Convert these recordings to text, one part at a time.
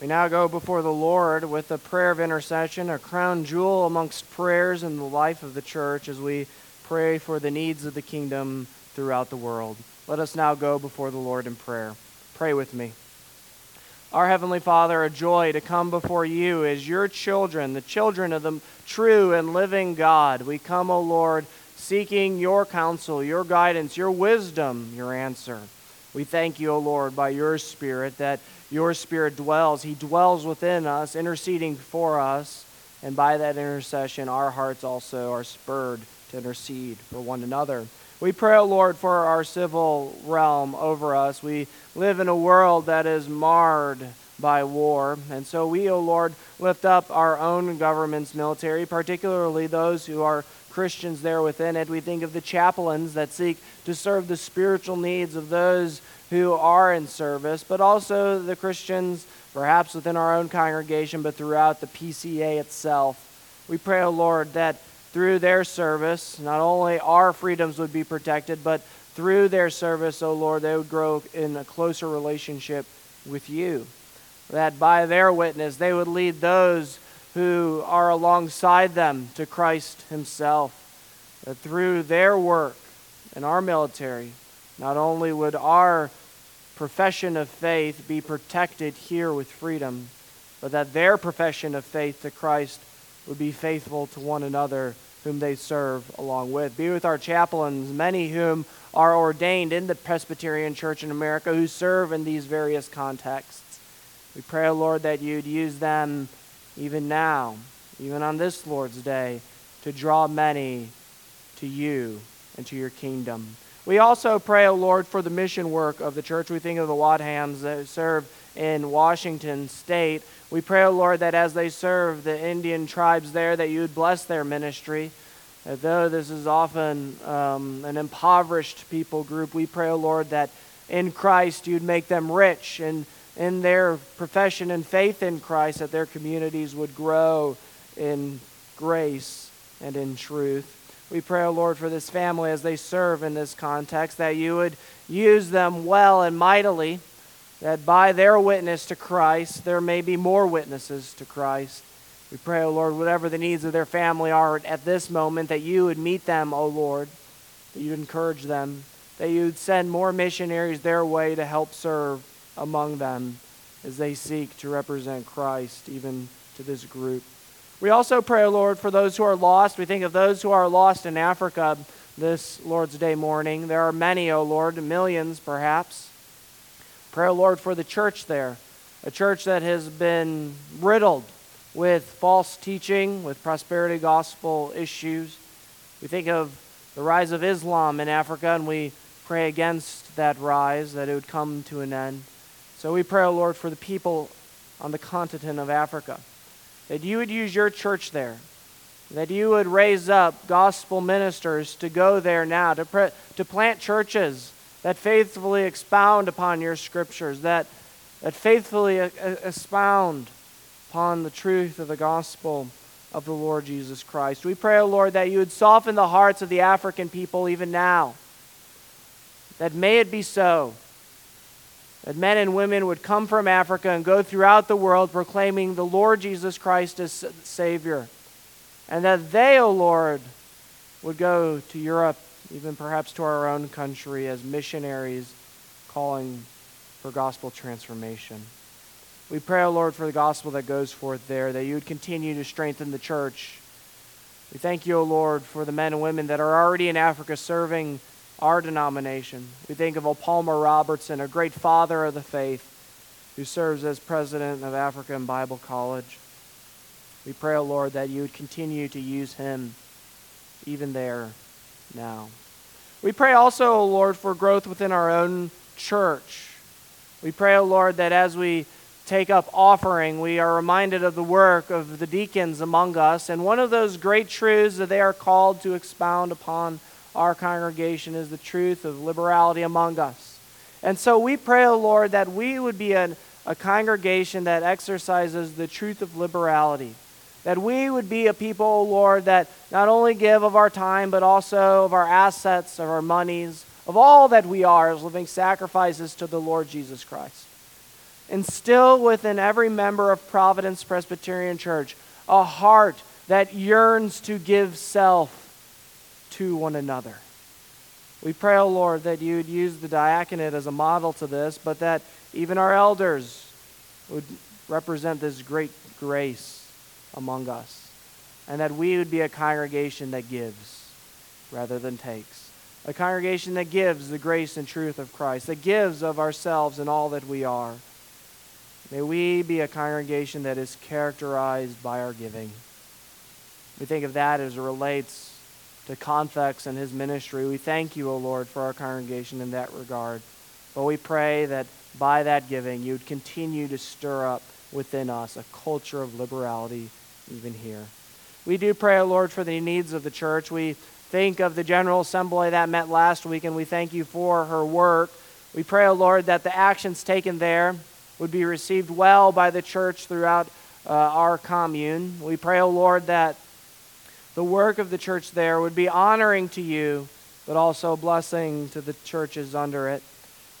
We now go before the Lord with a prayer of intercession, a crown jewel amongst prayers in the life of the church as we pray for the needs of the kingdom throughout the world. Let us now go before the Lord in prayer. Pray with me. Our Heavenly Father, a joy to come before you as your children, the children of the true and living God. We come, O Lord, seeking your counsel, your guidance, your wisdom, your answer. We thank you, O Lord, by your Spirit, that your Spirit dwells. He dwells within us, interceding for us. And by that intercession, our hearts also are spurred to intercede for one another. We pray, O Lord, for our civil realm over us. We live in a world that is marred by war. And so we, O Lord, lift up our own government's military, particularly those who are Christians there within it. We think of the chaplains that seek to serve the spiritual needs of those who are in service, but also the Christians, perhaps within our own congregation, but throughout the PCA itself. We pray, O oh Lord, that through their service, not only our freedoms would be protected, but through their service, O oh Lord, they would grow in a closer relationship with you. That by their witness, they would lead those who are alongside them to Christ Himself. That through their work in our military, not only would our profession of faith be protected here with freedom, but that their profession of faith to Christ would be faithful to one another whom they serve along with. Be with our chaplains, many whom are ordained in the Presbyterian Church in America who serve in these various contexts. We pray, Lord, that you'd use them even now, even on this Lord's Day, to draw many to you and to your kingdom. We also pray, O oh Lord, for the mission work of the church. We think of the Wadhams that serve in Washington state. We pray, O oh Lord, that as they serve the Indian tribes there, that you would bless their ministry. Though this is often um, an impoverished people group, we pray, O oh Lord, that in Christ you'd make them rich and in their profession and faith in Christ, that their communities would grow in grace and in truth. We pray, O oh Lord, for this family as they serve in this context, that you would use them well and mightily, that by their witness to Christ, there may be more witnesses to Christ. We pray, O oh Lord, whatever the needs of their family are at this moment, that you would meet them, O oh Lord, that you'd encourage them, that you'd send more missionaries their way to help serve among them as they seek to represent Christ even to this group. We also pray, Lord, for those who are lost. We think of those who are lost in Africa this Lord's Day morning. There are many, O Lord, millions perhaps. Pray, Lord, for the church there, a church that has been riddled with false teaching, with prosperity gospel issues. We think of the rise of Islam in Africa, and we pray against that rise, that it would come to an end. So we pray, O Lord, for the people on the continent of Africa, that you would use your church there, that you would raise up gospel ministers to go there now, to, pre- to plant churches that faithfully expound upon your scriptures, that, that faithfully uh, uh, expound upon the truth of the gospel of the Lord Jesus Christ. We pray, O Lord, that you would soften the hearts of the African people even now, that may it be so that men and women would come from Africa and go throughout the world proclaiming the Lord Jesus Christ as Savior. And that they, O oh Lord, would go to Europe, even perhaps to our own country, as missionaries calling for gospel transformation. We pray, O oh Lord, for the gospel that goes forth there, that you would continue to strengthen the church. We thank you, O Lord, for the men and women that are already in Africa serving our denomination. We think of Palmer Robertson, a great father of the faith who serves as president of African Bible College. We pray, O oh Lord, that you would continue to use him even there now. We pray also, O oh Lord, for growth within our own church. We pray, O oh Lord, that as we take up offering, we are reminded of the work of the deacons among us. And one of those great truths that they are called to expound upon our congregation is the truth of liberality among us. And so we pray, O oh Lord, that we would be a, a congregation that exercises the truth of liberality. That we would be a people, O oh Lord, that not only give of our time, but also of our assets, of our monies, of all that we are as living sacrifices to the Lord Jesus Christ. Instill within every member of Providence Presbyterian Church a heart that yearns to give self to one another. We pray, O oh Lord, that you would use the diaconate as a model to this, but that even our elders would represent this great grace among us, and that we would be a congregation that gives rather than takes. A congregation that gives the grace and truth of Christ, that gives of ourselves and all that we are. May we be a congregation that is characterized by our giving. We think of that as it relates to Confex and his ministry. We thank you, O Lord, for our congregation in that regard. But we pray that by that giving, you would continue to stir up within us a culture of liberality, even here. We do pray, O Lord, for the needs of the church. We think of the General Assembly that met last week, and we thank you for her work. We pray, O Lord, that the actions taken there would be received well by the church throughout uh, our commune. We pray, O Lord, that the work of the church there would be honoring to you, but also blessing to the churches under it.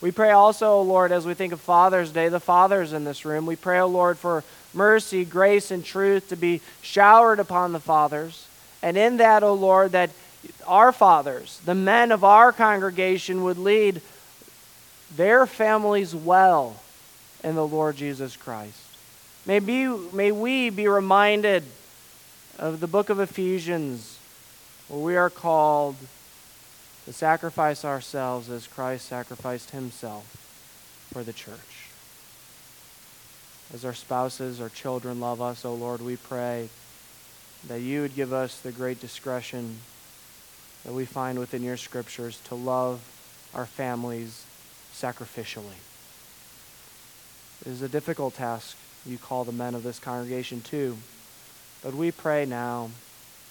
We pray also, O Lord, as we think of Father's Day, the fathers in this room, we pray, O Lord, for mercy, grace, and truth to be showered upon the fathers. And in that, O Lord, that our fathers, the men of our congregation, would lead their families well in the Lord Jesus Christ. May, be, may we be reminded of the book of Ephesians, where we are called to sacrifice ourselves as Christ sacrificed himself for the church. As our spouses, our children love us, O oh Lord, we pray that you would give us the great discretion that we find within your scriptures to love our families sacrificially. It is a difficult task you call the men of this congregation to, but we pray now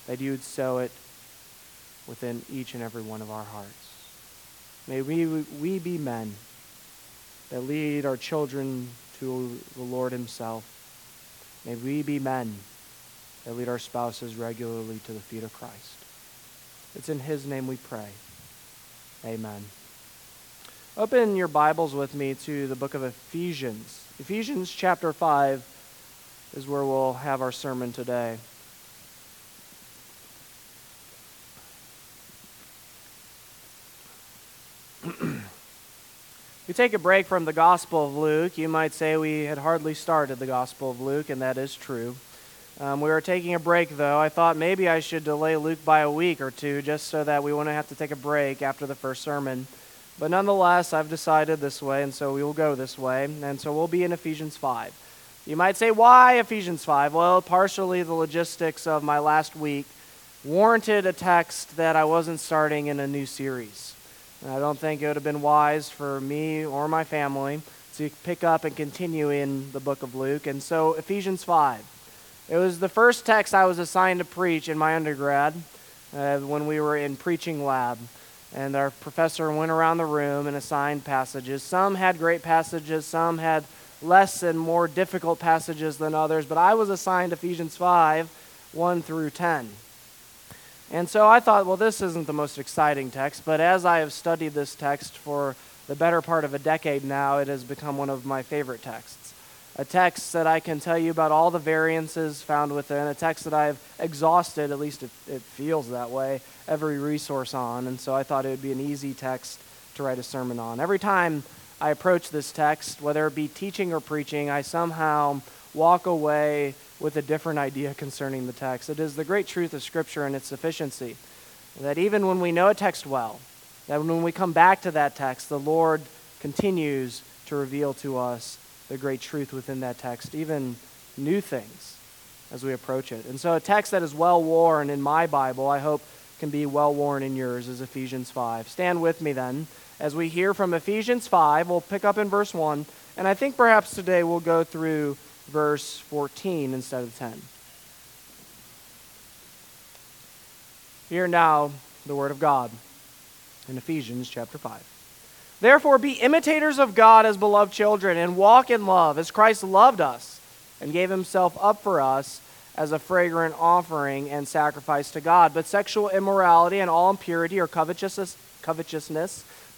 that you would sow it within each and every one of our hearts. May we, we be men that lead our children to the Lord Himself. May we be men that lead our spouses regularly to the feet of Christ. It's in His name we pray. Amen. Open your Bibles with me to the book of Ephesians. Ephesians chapter 5 is where we'll have our sermon today. we take a break from the Gospel of Luke. You might say we had hardly started the Gospel of Luke, and that is true. Um, we were taking a break, though. I thought maybe I should delay Luke by a week or two just so that we wouldn't have to take a break after the first sermon. But nonetheless, I've decided this way, and so we will go this way. And so we'll be in Ephesians 5. You might say, why Ephesians 5? Well, partially the logistics of my last week warranted a text that I wasn't starting in a new series. And I don't think it would have been wise for me or my family to pick up and continue in the book of Luke. And so, Ephesians 5. It was the first text I was assigned to preach in my undergrad uh, when we were in preaching lab. And our professor went around the room and assigned passages. Some had great passages, some had less and more difficult passages than others, but I was assigned Ephesians 5 1 through 10. And so I thought, well, this isn't the most exciting text, but as I have studied this text for the better part of a decade now, it has become one of my favorite texts. A text that I can tell you about all the variances found within, a text that I've exhausted, at least it, it feels that way, every resource on. And so I thought it would be an easy text to write a sermon on. Every time I approach this text, whether it be teaching or preaching, I somehow walk away with a different idea concerning the text. It is the great truth of Scripture and its sufficiency that even when we know a text well, that when we come back to that text, the Lord continues to reveal to us the great truth within that text, even new things as we approach it. And so, a text that is well worn in my Bible, I hope can be well worn in yours, is Ephesians 5. Stand with me then as we hear from Ephesians 5. We'll pick up in verse 1, and I think perhaps today we'll go through verse 14 instead of 10. Hear now the word of God in Ephesians chapter 5. Therefore, be imitators of God as beloved children, and walk in love as Christ loved us and gave himself up for us as a fragrant offering and sacrifice to God. But sexual immorality and all impurity or covetousness, covetousness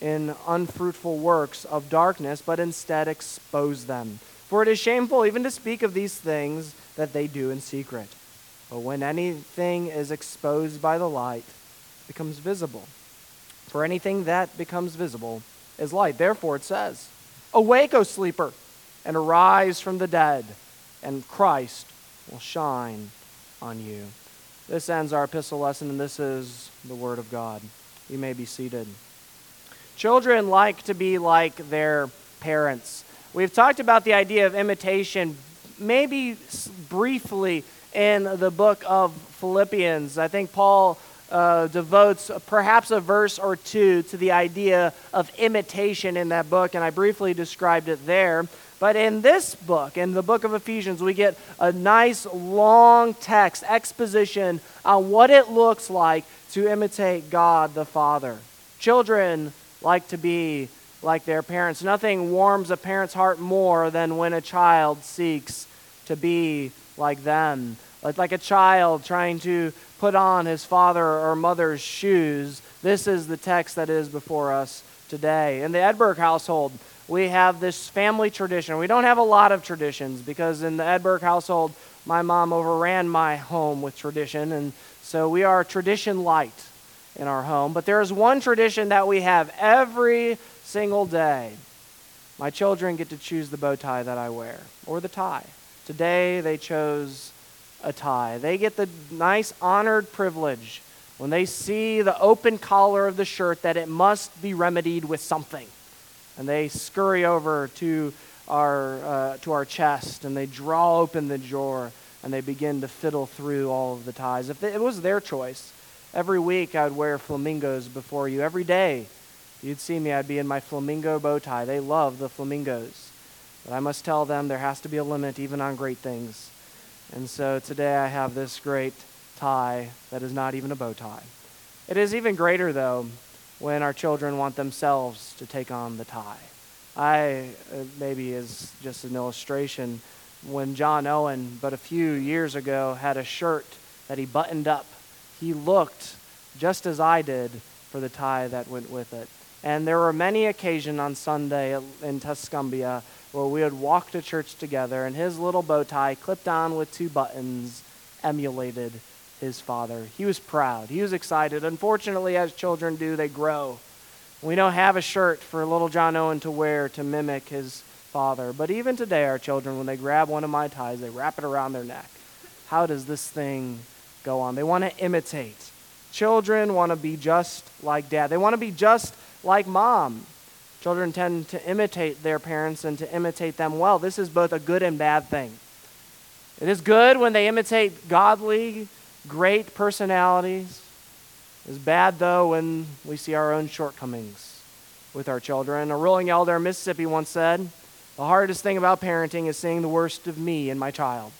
in unfruitful works of darkness, but instead expose them. For it is shameful even to speak of these things that they do in secret. But when anything is exposed by the light, it becomes visible. For anything that becomes visible is light. Therefore it says, Awake, O sleeper, and arise from the dead, and Christ will shine on you. This ends our epistle lesson, and this is the Word of God. You may be seated. Children like to be like their parents. We've talked about the idea of imitation maybe briefly in the book of Philippians. I think Paul uh, devotes perhaps a verse or two to the idea of imitation in that book, and I briefly described it there. But in this book, in the book of Ephesians, we get a nice long text, exposition on what it looks like to imitate God the Father. Children like to be like their parents. Nothing warms a parent's heart more than when a child seeks to be like them. Like, a child trying to put on his father or mother's shoes. This is the text that is before us today. In the Edberg household, we have this family tradition. We don't have a lot of traditions because in the Edberg household, my mom overran my home with tradition, and so we are tradition light in our home. But there is one tradition that we have every single day. My children get to choose the bow tie that I wear or the tie. Today they chose a tie. They get the nice honored privilege when they see the open collar of the shirt that it must be remedied with something. And they scurry over to our, uh, to our chest and they draw open the drawer and they begin to fiddle through all of the ties. If it was their choice, Every week I would wear flamingos before you. Every day you'd see me, I'd be in my flamingo bow tie. They love the flamingos. But I must tell them there has to be a limit even on great things. And so today I have this great tie that is not even a bow tie. It is even greater, though, when our children want themselves to take on the tie. I, uh, maybe as just an illustration, when John Owen, but a few years ago, had a shirt that he buttoned up he looked just as I did for the tie that went with it. And there were many occasions on Sunday in Tuscumbia where we would walk to church together, and his little bow tie, clipped on with two buttons, emulated his father. He was proud. He was excited. Unfortunately, as children do, they grow. We don't have a shirt for little John Owen to wear to mimic his father. But even today, our children, when they grab one of my ties, they wrap it around their neck. How does this thing go on. They want to imitate. Children want to be just like dad, they want to be just like mom. Children tend to imitate their parents and to imitate them well. This is both a good and bad thing. It is good when they imitate godly, great personalities. It is bad, though, when we see our own shortcomings with our children. A ruling elder in Mississippi once said, The hardest thing about parenting is seeing the worst of me in my child.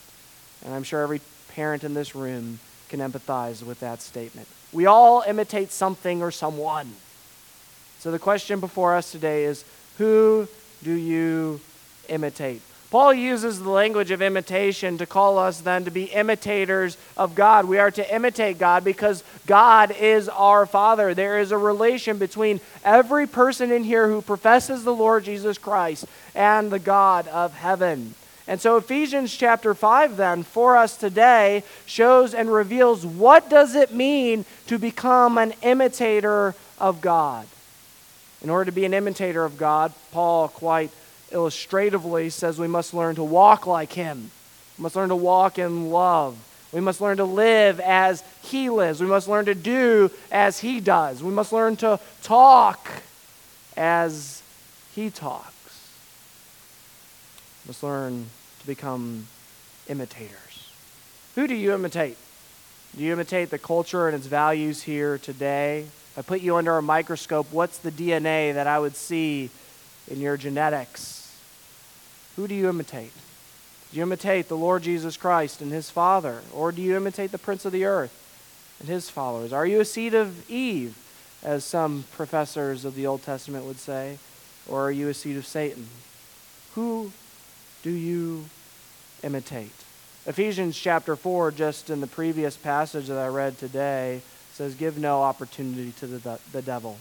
And I'm sure every parent in this room can empathize with that statement. We all imitate something or someone. So the question before us today is who do you imitate? Paul uses the language of imitation to call us then to be imitators of God. We are to imitate God because God is our Father. There is a relation between every person in here who professes the Lord Jesus Christ and the God of heaven. And so Ephesians chapter 5 then for us today shows and reveals what does it mean to become an imitator of God. In order to be an imitator of God, Paul quite illustratively says we must learn to walk like him. We must learn to walk in love. We must learn to live as he lives. We must learn to do as he does. We must learn to talk as he talks. We must learn to become imitators. Who do you imitate? Do you imitate the culture and its values here today? If I put you under a microscope, what's the DNA that I would see in your genetics? Who do you imitate? Do you imitate the Lord Jesus Christ and his Father? Or do you imitate the Prince of the earth and his followers? Are you a seed of Eve, as some professors of the Old Testament would say? Or are you a seed of Satan? Who do you imitate? Ephesians chapter 4, just in the previous passage that I read today, says, Give no opportunity to the, the devil.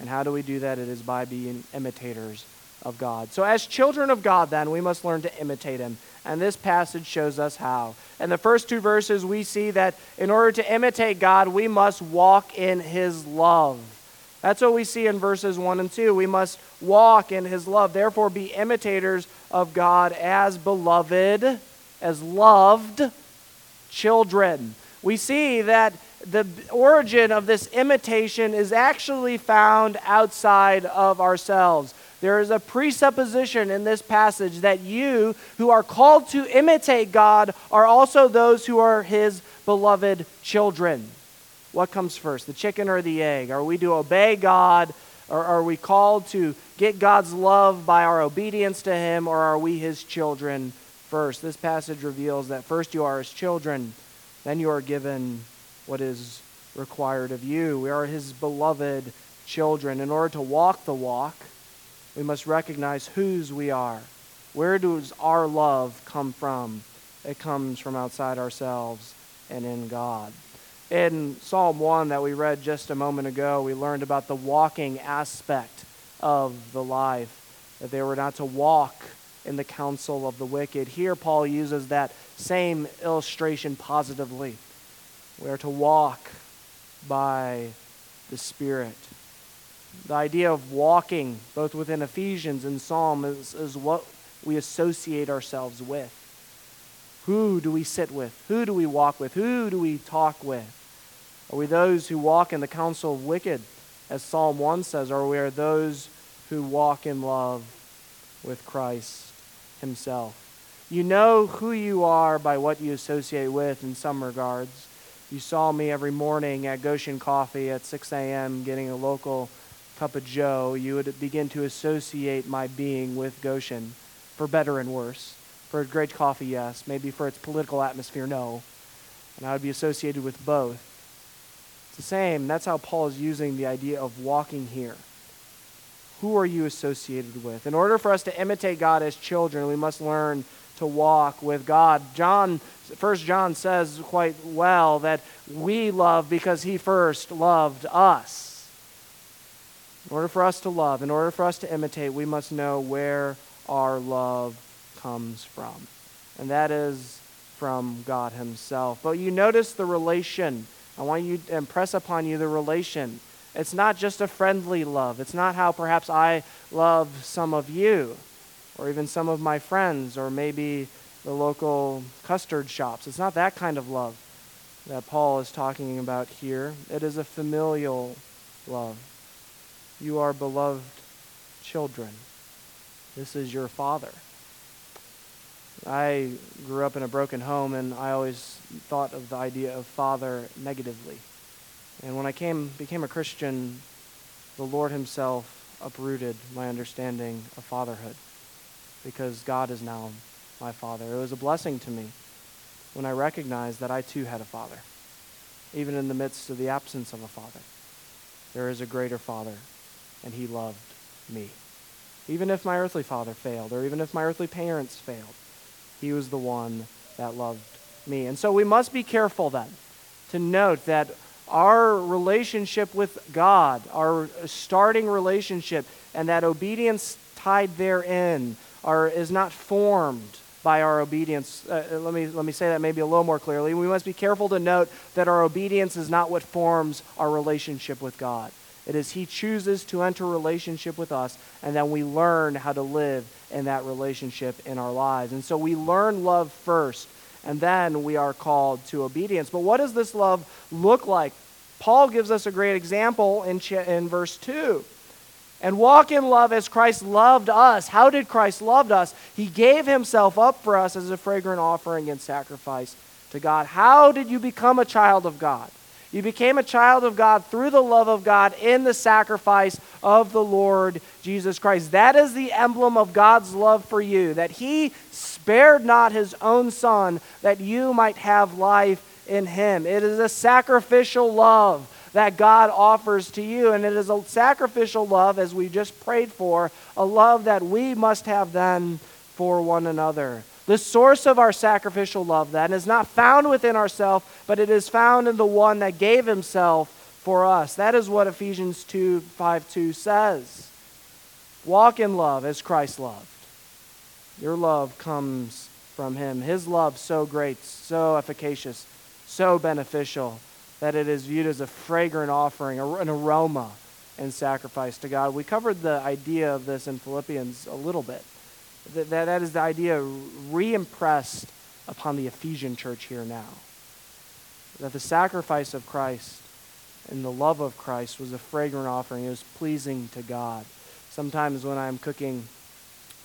And how do we do that? It is by being imitators of God. So, as children of God, then, we must learn to imitate Him. And this passage shows us how. In the first two verses, we see that in order to imitate God, we must walk in His love. That's what we see in verses 1 and 2. We must walk in His love. Therefore, be imitators of God as beloved, as loved children. We see that the origin of this imitation is actually found outside of ourselves. There is a presupposition in this passage that you who are called to imitate God are also those who are his beloved children. What comes first, the chicken or the egg? Are we to obey God, or are we called to get God's love by our obedience to him, or are we his children first? This passage reveals that first you are his children, then you are given what is required of you. We are his beloved children. In order to walk the walk, we must recognize whose we are. Where does our love come from? It comes from outside ourselves and in God. In Psalm 1 that we read just a moment ago, we learned about the walking aspect of the life, that they were not to walk in the counsel of the wicked. Here, Paul uses that same illustration positively. We are to walk by the Spirit. The idea of walking, both within Ephesians and Psalm, is, is what we associate ourselves with. Who do we sit with? Who do we walk with? Who do we talk with? Are we those who walk in the counsel of wicked, as Psalm 1 says, or are we are those who walk in love with Christ Himself? You know who you are by what you associate with in some regards. You saw me every morning at Goshen Coffee at 6 a.m. getting a local cup of joe, you would begin to associate my being with Goshen, for better and worse. For great coffee, yes. Maybe for its political atmosphere, no. And I would be associated with both. The same. That's how Paul is using the idea of walking here. Who are you associated with? In order for us to imitate God as children, we must learn to walk with God. John, First John says quite well that we love because he first loved us. In order for us to love, in order for us to imitate, we must know where our love comes from. And that is from God Himself. But you notice the relation. I want you to impress upon you the relation. It's not just a friendly love. It's not how perhaps I love some of you, or even some of my friends, or maybe the local custard shops. It's not that kind of love that Paul is talking about here. It is a familial love. You are beloved children. This is your father. I grew up in a broken home, and I always thought of the idea of father negatively. And when I came, became a Christian, the Lord Himself uprooted my understanding of fatherhood because God is now my father. It was a blessing to me when I recognized that I too had a father, even in the midst of the absence of a father. There is a greater father and he loved me. Even if my earthly father failed, or even if my earthly parents failed, he was the one that loved me. And so we must be careful then to note that our relationship with God, our starting relationship, and that obedience tied therein are, is not formed by our obedience. Uh, let, me, let me say that maybe a little more clearly. We must be careful to note that our obedience is not what forms our relationship with God. It is He chooses to enter relationship with us, and then we learn how to live in that relationship in our lives. And so we learn love first, and then we are called to obedience. But what does this love look like? Paul gives us a great example in, in verse 2 and walk in love as Christ loved us. How did Christ love us? He gave himself up for us as a fragrant offering and sacrifice to God. How did you become a child of God? You became a child of God through the love of God in the sacrifice of the Lord Jesus Christ. That is the emblem of God's love for you, that He spared not His own Son that you might have life in Him. It is a sacrificial love that God offers to you. And it is a sacrificial love, as we just prayed for, a love that we must have then for one another. The source of our sacrificial love, then, is not found within ourselves, but it is found in the one that gave himself for us. That is what Ephesians 2 5 2 says. Walk in love as Christ loved. Your love comes from him. His love so great, so efficacious, so beneficial that it is viewed as a fragrant offering, an aroma and sacrifice to God. We covered the idea of this in Philippians a little bit. That, that, is the idea re impressed upon the Ephesian church here now. That the sacrifice of Christ and the love of Christ was a fragrant offering, it was pleasing to God. Sometimes when I'm cooking,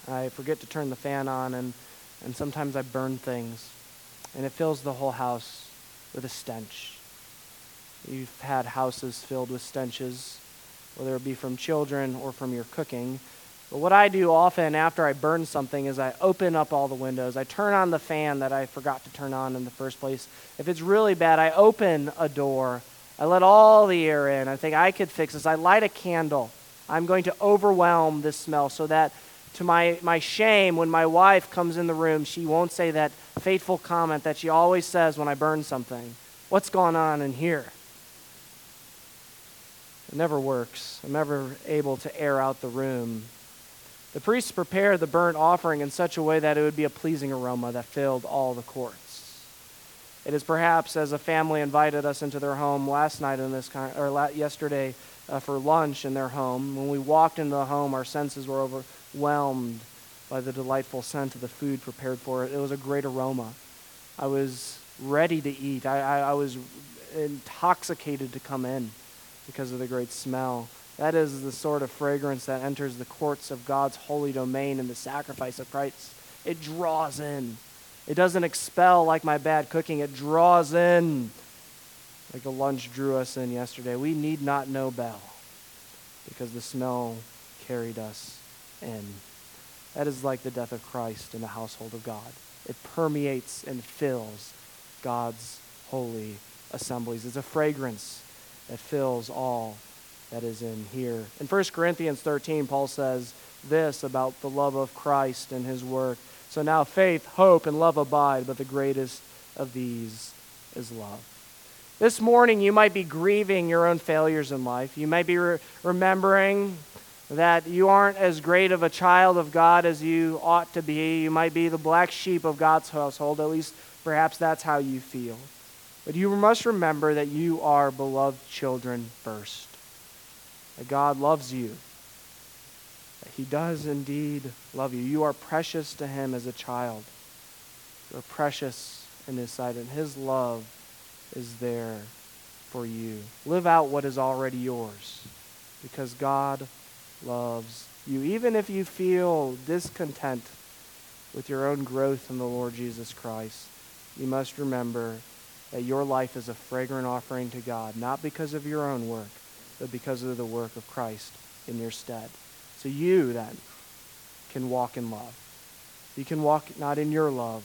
I forget to turn the fan on, and, and sometimes I burn things, and it fills the whole house with a stench. You've had houses filled with stenches, whether it be from children or from your cooking. But what I do often after I burn something is I open up all the windows. I turn on the fan that I forgot to turn on in the first place. If it's really bad, I open a door. I let all the air in. I think I could fix this. I light a candle. I'm going to overwhelm this smell so that to my, my shame, when my wife comes in the room, she won't say that fateful comment that she always says when I burn something. What's going on in here? It never works. I'm never able to air out the room. The priests prepared the burnt offering in such a way that it would be a pleasing aroma that filled all the courts. It is perhaps as a family invited us into their home last night in this kind, or yesterday uh, for lunch in their home. When we walked into the home, our senses were overwhelmed by the delightful scent of the food prepared for it. It was a great aroma. I was ready to eat. I, I, I was intoxicated to come in because of the great smell. That is the sort of fragrance that enters the courts of God's holy domain in the sacrifice of Christ. It draws in. It doesn't expel like my bad cooking, it draws in like the lunch drew us in yesterday. We need not know bell because the smell carried us in. That is like the death of Christ in the household of God. It permeates and fills God's holy assemblies. It's a fragrance that fills all that is in here. In 1 Corinthians 13, Paul says this about the love of Christ and his work. So now faith, hope, and love abide, but the greatest of these is love. This morning, you might be grieving your own failures in life. You might be re- remembering that you aren't as great of a child of God as you ought to be. You might be the black sheep of God's household. At least, perhaps that's how you feel. But you must remember that you are beloved children first. That God loves you. That He does indeed love you. You are precious to Him as a child. You are precious in His sight, and His love is there for you. Live out what is already yours because God loves you. Even if you feel discontent with your own growth in the Lord Jesus Christ, you must remember that your life is a fragrant offering to God, not because of your own work, but because of the work of Christ in your stead. So you then can walk in love. You can walk not in your love,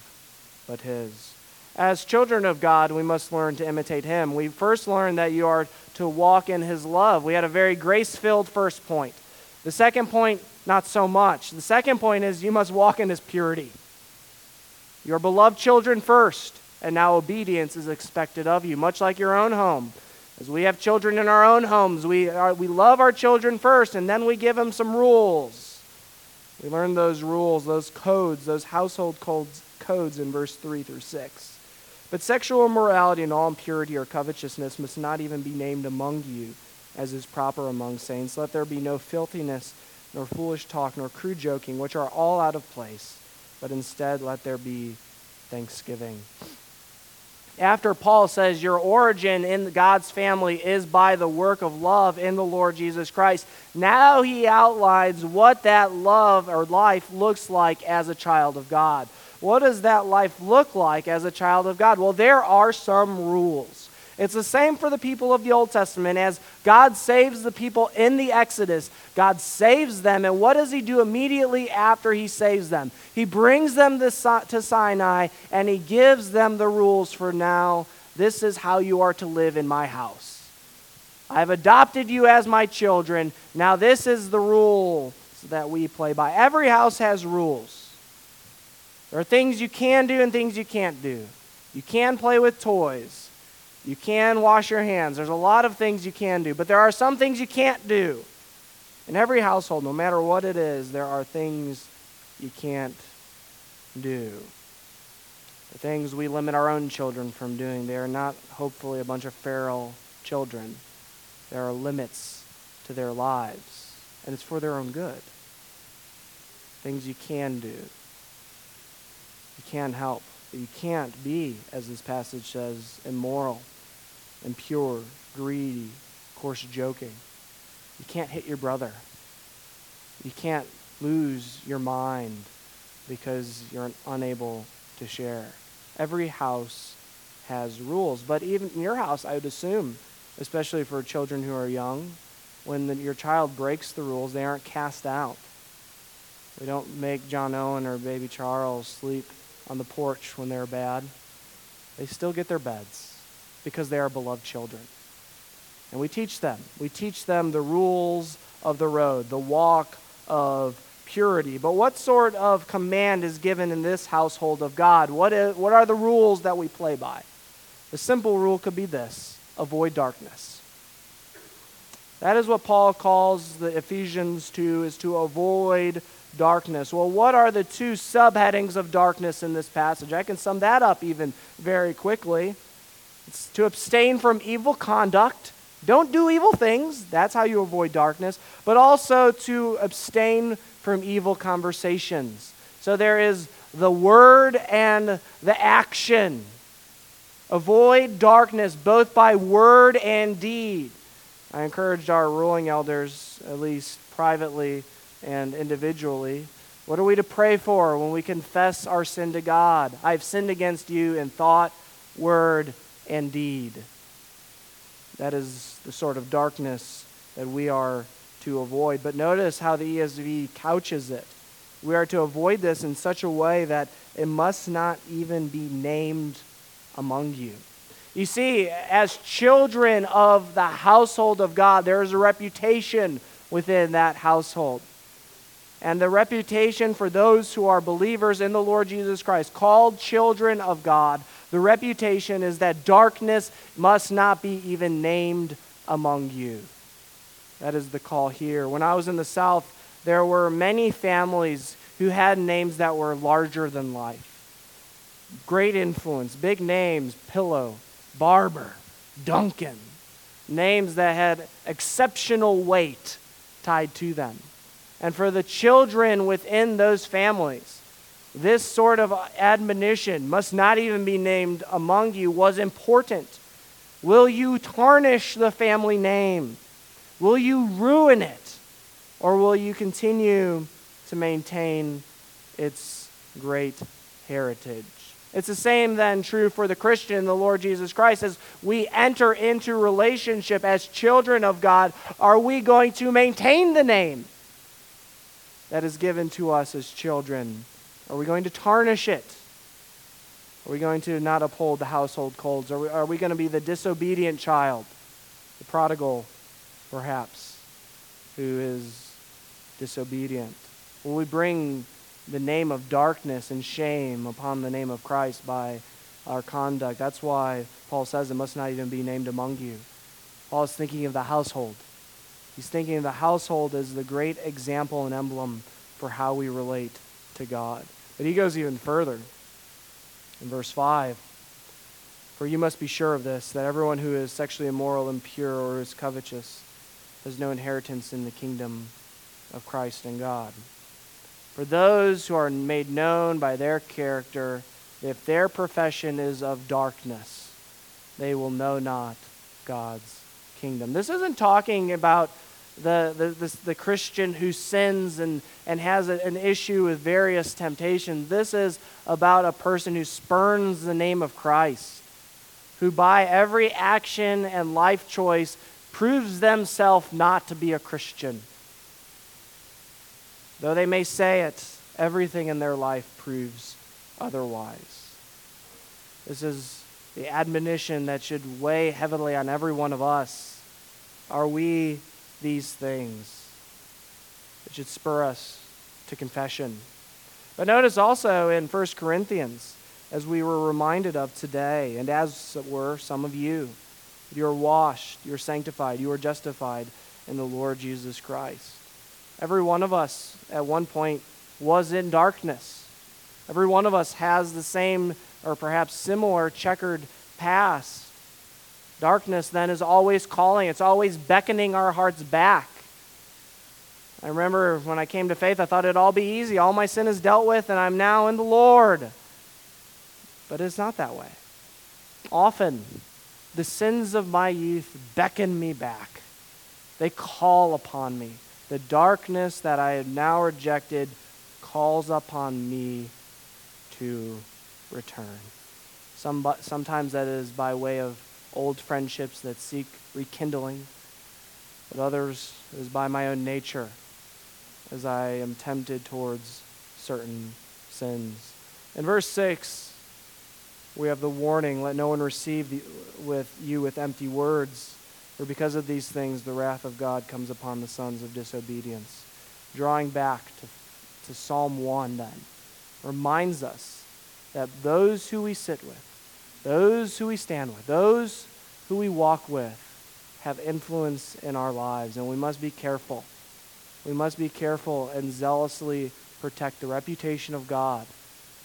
but His. As children of God, we must learn to imitate Him. We first learned that you are to walk in His love. We had a very grace filled first point. The second point, not so much. The second point is you must walk in His purity. Your beloved children first and now obedience is expected of you, much like your own home. As we have children in our own homes, we, are, we love our children first, and then we give them some rules. We learn those rules, those codes, those household codes, codes in verse 3 through 6. But sexual immorality and all impurity or covetousness must not even be named among you as is proper among saints. Let there be no filthiness, nor foolish talk, nor crude joking, which are all out of place, but instead let there be thanksgiving. After Paul says your origin in God's family is by the work of love in the Lord Jesus Christ, now he outlines what that love or life looks like as a child of God. What does that life look like as a child of God? Well, there are some rules. It's the same for the people of the Old Testament. As God saves the people in the Exodus, God saves them. And what does He do immediately after He saves them? He brings them to Sinai and He gives them the rules for now. This is how you are to live in my house. I have adopted you as my children. Now, this is the rule that we play by. Every house has rules. There are things you can do and things you can't do. You can play with toys. You can wash your hands. There's a lot of things you can do, but there are some things you can't do. In every household, no matter what it is, there are things you can't do. The things we limit our own children from doing, they are not hopefully a bunch of feral children. There are limits to their lives, and it's for their own good. Things you can do. You can help. You can't be, as this passage says, immoral impure, greedy, coarse joking. You can't hit your brother. You can't lose your mind because you're unable to share. Every house has rules, but even in your house, I would assume, especially for children who are young, when the, your child breaks the rules, they aren't cast out. We don't make John Owen or baby Charles sleep on the porch when they're bad. They still get their beds because they are beloved children. And we teach them. We teach them the rules of the road, the walk of purity. But what sort of command is given in this household of God? What, is, what are the rules that we play by? The simple rule could be this avoid darkness. That is what Paul calls the Ephesians to, is to avoid darkness. Well, what are the two subheadings of darkness in this passage? I can sum that up even very quickly. It's to abstain from evil conduct. Don't do evil things. That's how you avoid darkness. But also to abstain from evil conversations. So there is the word and the action. Avoid darkness both by word and deed. I encouraged our ruling elders, at least privately and individually, what are we to pray for when we confess our sin to God? I've sinned against you in thought, word, and deed. That is the sort of darkness that we are to avoid. But notice how the ESV couches it. We are to avoid this in such a way that it must not even be named among you. You see, as children of the household of God, there is a reputation within that household. And the reputation for those who are believers in the Lord Jesus Christ, called children of God, the reputation is that darkness must not be even named among you. That is the call here. When I was in the South, there were many families who had names that were larger than life. Great influence, big names, Pillow, Barber, Duncan, names that had exceptional weight tied to them. And for the children within those families, this sort of admonition must not even be named among you was important. Will you tarnish the family name? Will you ruin it? Or will you continue to maintain its great heritage? It's the same then true for the Christian, the Lord Jesus Christ. As we enter into relationship as children of God, are we going to maintain the name that is given to us as children are we going to tarnish it? Are we going to not uphold the household codes? Are we, are we going to be the disobedient child, the prodigal, perhaps, who is disobedient? Will we bring the name of darkness and shame upon the name of Christ by our conduct? That's why Paul says it must not even be named among you. Paul is thinking of the household. He's thinking of the household as the great example and emblem for how we relate to God. But he goes even further. In verse 5 For you must be sure of this, that everyone who is sexually immoral, impure, or is covetous has no inheritance in the kingdom of Christ and God. For those who are made known by their character, if their profession is of darkness, they will know not God's kingdom. This isn't talking about the, the, the, the Christian who sins and, and has a, an issue with various temptations. This is about a person who spurns the name of Christ, who by every action and life choice proves themselves not to be a Christian. Though they may say it, everything in their life proves otherwise. This is the admonition that should weigh heavily on every one of us. Are we these things? It should spur us to confession. But notice also in 1 Corinthians, as we were reminded of today, and as were some of you, you are washed, you are sanctified, you are justified in the Lord Jesus Christ. Every one of us at one point was in darkness. Every one of us has the same or perhaps similar checkered past. Darkness then is always calling, it's always beckoning our hearts back. I remember when I came to faith, I thought it'd all be easy. All my sin is dealt with, and I'm now in the Lord. But it's not that way. Often, the sins of my youth beckon me back, they call upon me. The darkness that I have now rejected calls upon me to return. Some, sometimes that is by way of old friendships that seek rekindling, but others is by my own nature as I am tempted towards certain sins. In verse 6, we have the warning let no one receive the, with you with empty words, for because of these things the wrath of God comes upon the sons of disobedience. Drawing back to, to Psalm 1, then, reminds us that those who we sit with, those who we stand with, those who we walk with, have influence in our lives, and we must be careful. We must be careful and zealously protect the reputation of God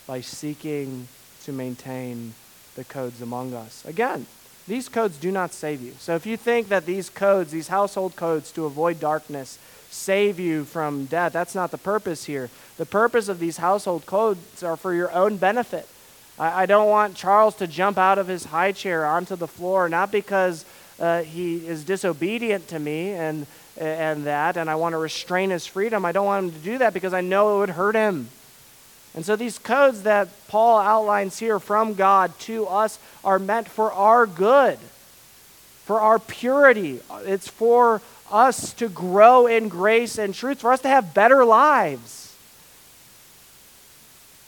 by seeking to maintain the codes among us. Again, these codes do not save you. So if you think that these codes, these household codes to avoid darkness, save you from death, that's not the purpose here. The purpose of these household codes are for your own benefit. I, I don't want Charles to jump out of his high chair onto the floor, not because uh, he is disobedient to me and, and that, and I want to restrain his freedom. I don't want him to do that because I know it would hurt him. And so these codes that Paul outlines here from God to us are meant for our good, for our purity. It's for us to grow in grace and truth, for us to have better lives.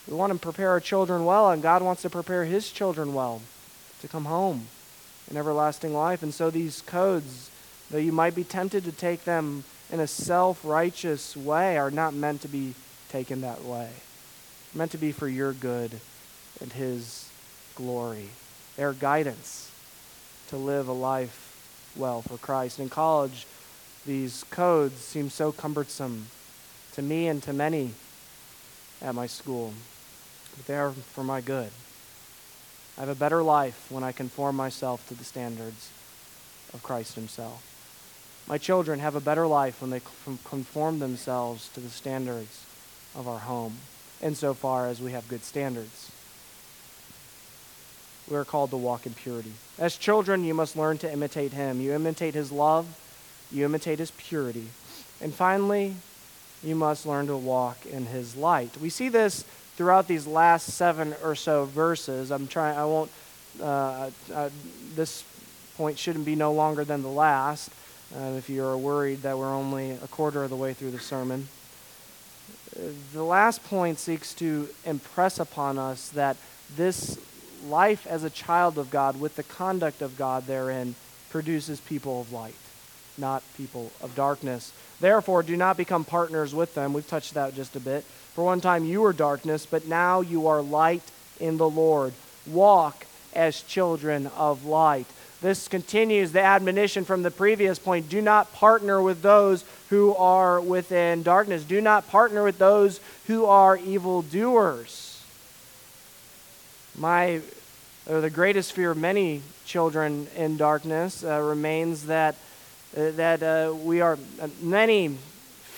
We want to prepare our children well, and God wants to prepare His children well to come home in everlasting life. And so these codes, though you might be tempted to take them in a self righteous way, are not meant to be taken that way. They're meant to be for your good and His glory. They're guidance to live a life well for Christ. In college, these codes seem so cumbersome to me and to many at my school but they are for my good. I have a better life when I conform myself to the standards of Christ Himself. My children have a better life when they conform themselves to the standards of our home, insofar as we have good standards. We are called to walk in purity. As children, you must learn to imitate Him. You imitate His love, you imitate His purity. And finally, you must learn to walk in His light. We see this throughout these last seven or so verses. I'm trying, I won't, uh, uh, this point shouldn't be no longer than the last, uh, if you're worried that we're only a quarter of the way through the sermon. The last point seeks to impress upon us that this life as a child of God, with the conduct of God therein, produces people of light, not people of darkness. Therefore, do not become partners with them. We've touched that just a bit. For one time you were darkness, but now you are light in the Lord. Walk as children of light. This continues the admonition from the previous point. Do not partner with those who are within darkness. Do not partner with those who are evildoers. My, or the greatest fear of many children in darkness uh, remains that uh, that uh, we are uh, many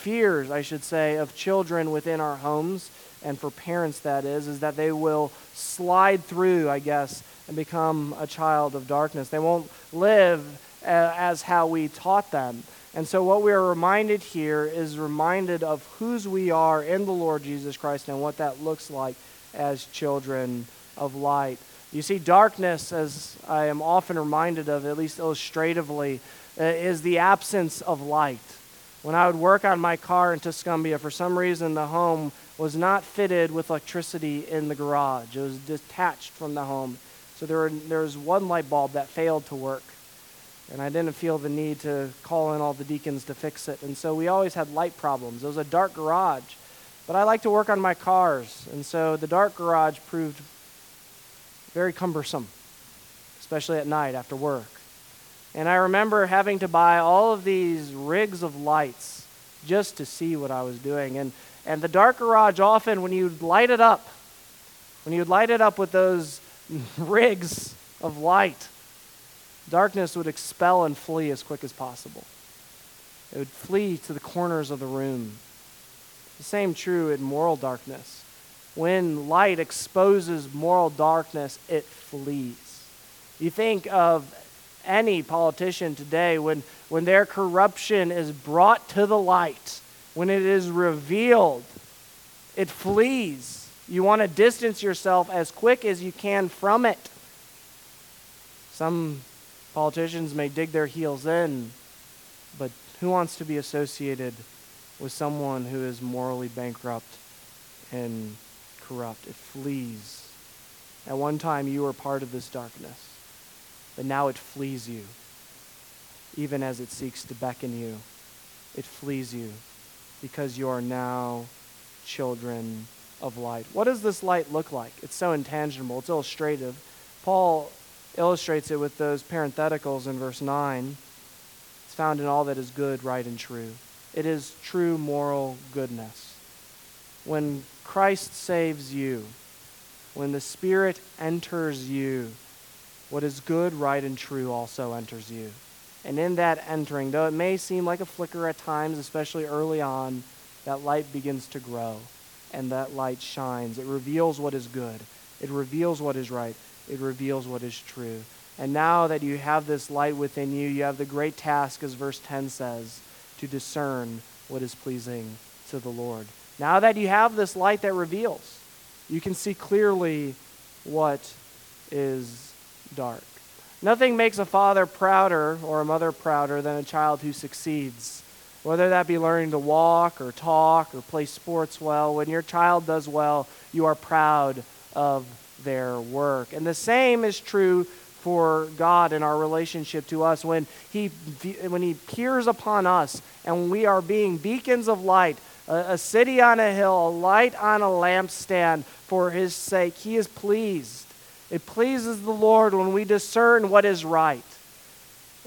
fears, I should say, of children within our homes, and for parents, that is, is that they will slide through, I guess, and become a child of darkness. They won't live as how we taught them. And so, what we are reminded here is reminded of whose we are in the Lord Jesus Christ and what that looks like as children of light. You see, darkness, as I am often reminded of, at least illustratively, uh, is the absence of light. When I would work on my car in Tuscumbia, for some reason the home was not fitted with electricity in the garage. It was detached from the home. So there, were, there was one light bulb that failed to work. And I didn't feel the need to call in all the deacons to fix it. And so we always had light problems. It was a dark garage. But I like to work on my cars. And so the dark garage proved very cumbersome, especially at night after work. And I remember having to buy all of these rigs of lights just to see what I was doing. And, and the dark garage, often when you'd light it up, when you would light it up with those rigs of light, darkness would expel and flee as quick as possible. It would flee to the corners of the room. The same true in moral darkness. When light exposes moral darkness, it flees. You think of any politician today when, when their corruption is brought to the light, when it is revealed, it flees. You want to distance yourself as quick as you can from it. Some politicians may dig their heels in, but who wants to be associated with someone who is morally bankrupt and corrupt. It flees. At one time, you were part of this darkness, but now it flees you. Even as it seeks to beckon you, it flees you because you are now children of light. What does this light look like? It's so intangible, it's illustrative. Paul illustrates it with those parentheticals in verse 9. It's found in all that is good, right, and true. It is true moral goodness. When Christ saves you, when the Spirit enters you, what is good, right, and true also enters you. And in that entering, though it may seem like a flicker at times, especially early on, that light begins to grow and that light shines. It reveals what is good, it reveals what is right, it reveals what is true. And now that you have this light within you, you have the great task, as verse 10 says, to discern what is pleasing to the Lord. Now that you have this light that reveals, you can see clearly what is dark. Nothing makes a father prouder or a mother prouder than a child who succeeds. Whether that be learning to walk or talk or play sports well, when your child does well, you are proud of their work. And the same is true for God in our relationship to us when he, when he peers upon us and we are being beacons of light a, a city on a hill, a light on a lampstand for his sake. He is pleased. It pleases the Lord when we discern what is right.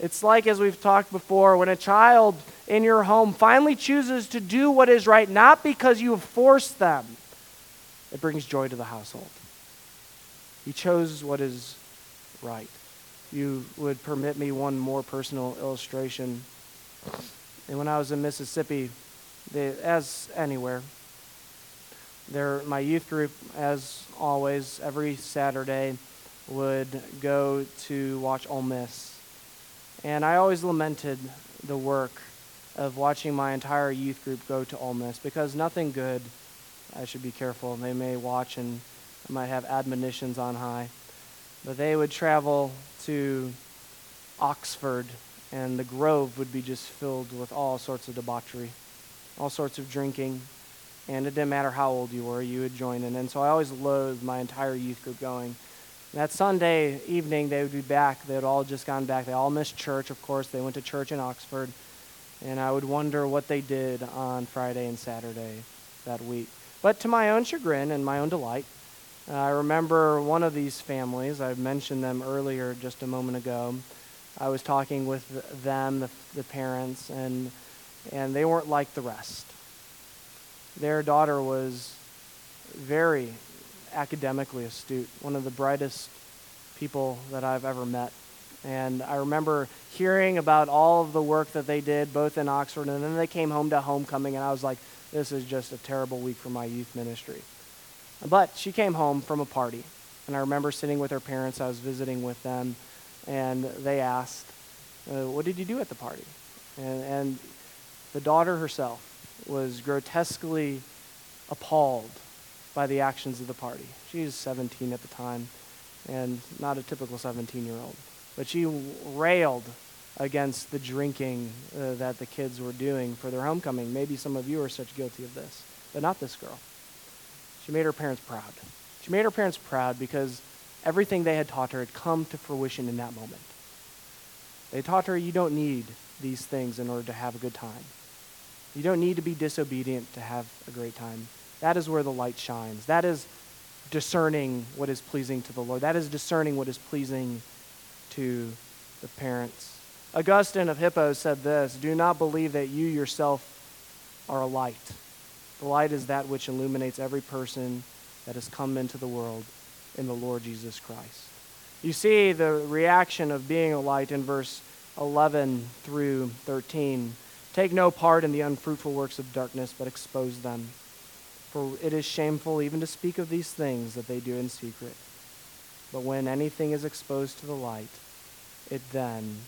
It's like, as we've talked before, when a child in your home finally chooses to do what is right, not because you have forced them, it brings joy to the household. He chose what is right. You would permit me one more personal illustration. And when I was in Mississippi, they, as anywhere. There, my youth group, as always, every Saturday would go to watch Ole Miss. And I always lamented the work of watching my entire youth group go to Ole Miss because nothing good, I should be careful, they may watch and might have admonitions on high. But they would travel to Oxford, and the Grove would be just filled with all sorts of debauchery all sorts of drinking, and it didn't matter how old you were, you would join in. And so I always loathed my entire youth group going. that Sunday evening, they would be back. They had all just gone back. They all missed church, of course. They went to church in Oxford. And I would wonder what they did on Friday and Saturday that week. But to my own chagrin and my own delight, uh, I remember one of these families, I mentioned them earlier just a moment ago. I was talking with them, the, the parents, and and they weren't like the rest. Their daughter was very academically astute, one of the brightest people that I've ever met. And I remember hearing about all of the work that they did, both in Oxford, and then they came home to homecoming, and I was like, this is just a terrible week for my youth ministry. But she came home from a party, and I remember sitting with her parents. I was visiting with them, and they asked, uh, What did you do at the party? And, and the daughter herself was grotesquely appalled by the actions of the party. She was 17 at the time, and not a typical 17 year old. But she railed against the drinking uh, that the kids were doing for their homecoming. Maybe some of you are such guilty of this, but not this girl. She made her parents proud. She made her parents proud because everything they had taught her had come to fruition in that moment. They taught her you don't need these things in order to have a good time. You don't need to be disobedient to have a great time. That is where the light shines. That is discerning what is pleasing to the Lord. That is discerning what is pleasing to the parents. Augustine of Hippo said this Do not believe that you yourself are a light. The light is that which illuminates every person that has come into the world in the Lord Jesus Christ. You see the reaction of being a light in verse 11 through 13. Take no part in the unfruitful works of darkness, but expose them. For it is shameful even to speak of these things that they do in secret. But when anything is exposed to the light, it then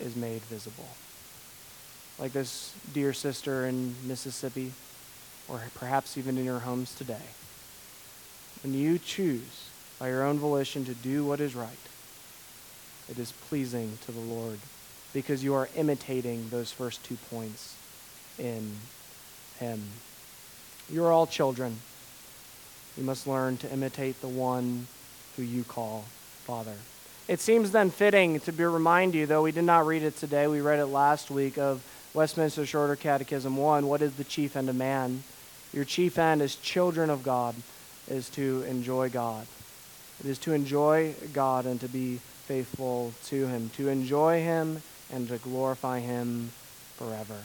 is made visible. Like this dear sister in Mississippi, or perhaps even in your homes today. When you choose by your own volition to do what is right, it is pleasing to the Lord because you are imitating those first two points in Him. You are all children. You must learn to imitate the one who you call Father. It seems then fitting to be, remind you, though we did not read it today, we read it last week, of Westminster Shorter Catechism 1. What is the chief end of man? Your chief end as children of God is to enjoy God. It is to enjoy God and to be faithful to Him, to enjoy Him and to glorify Him forever.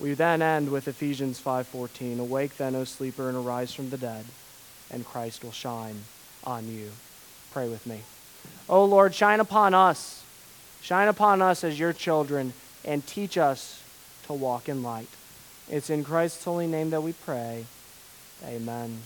We then end with Ephesians 5:14. Awake then, O sleeper, and arise from the dead, and Christ will shine on you. Pray with me. O Lord, shine upon us. Shine upon us as your children and teach us to walk in light. It's in Christ's holy name that we pray. Amen.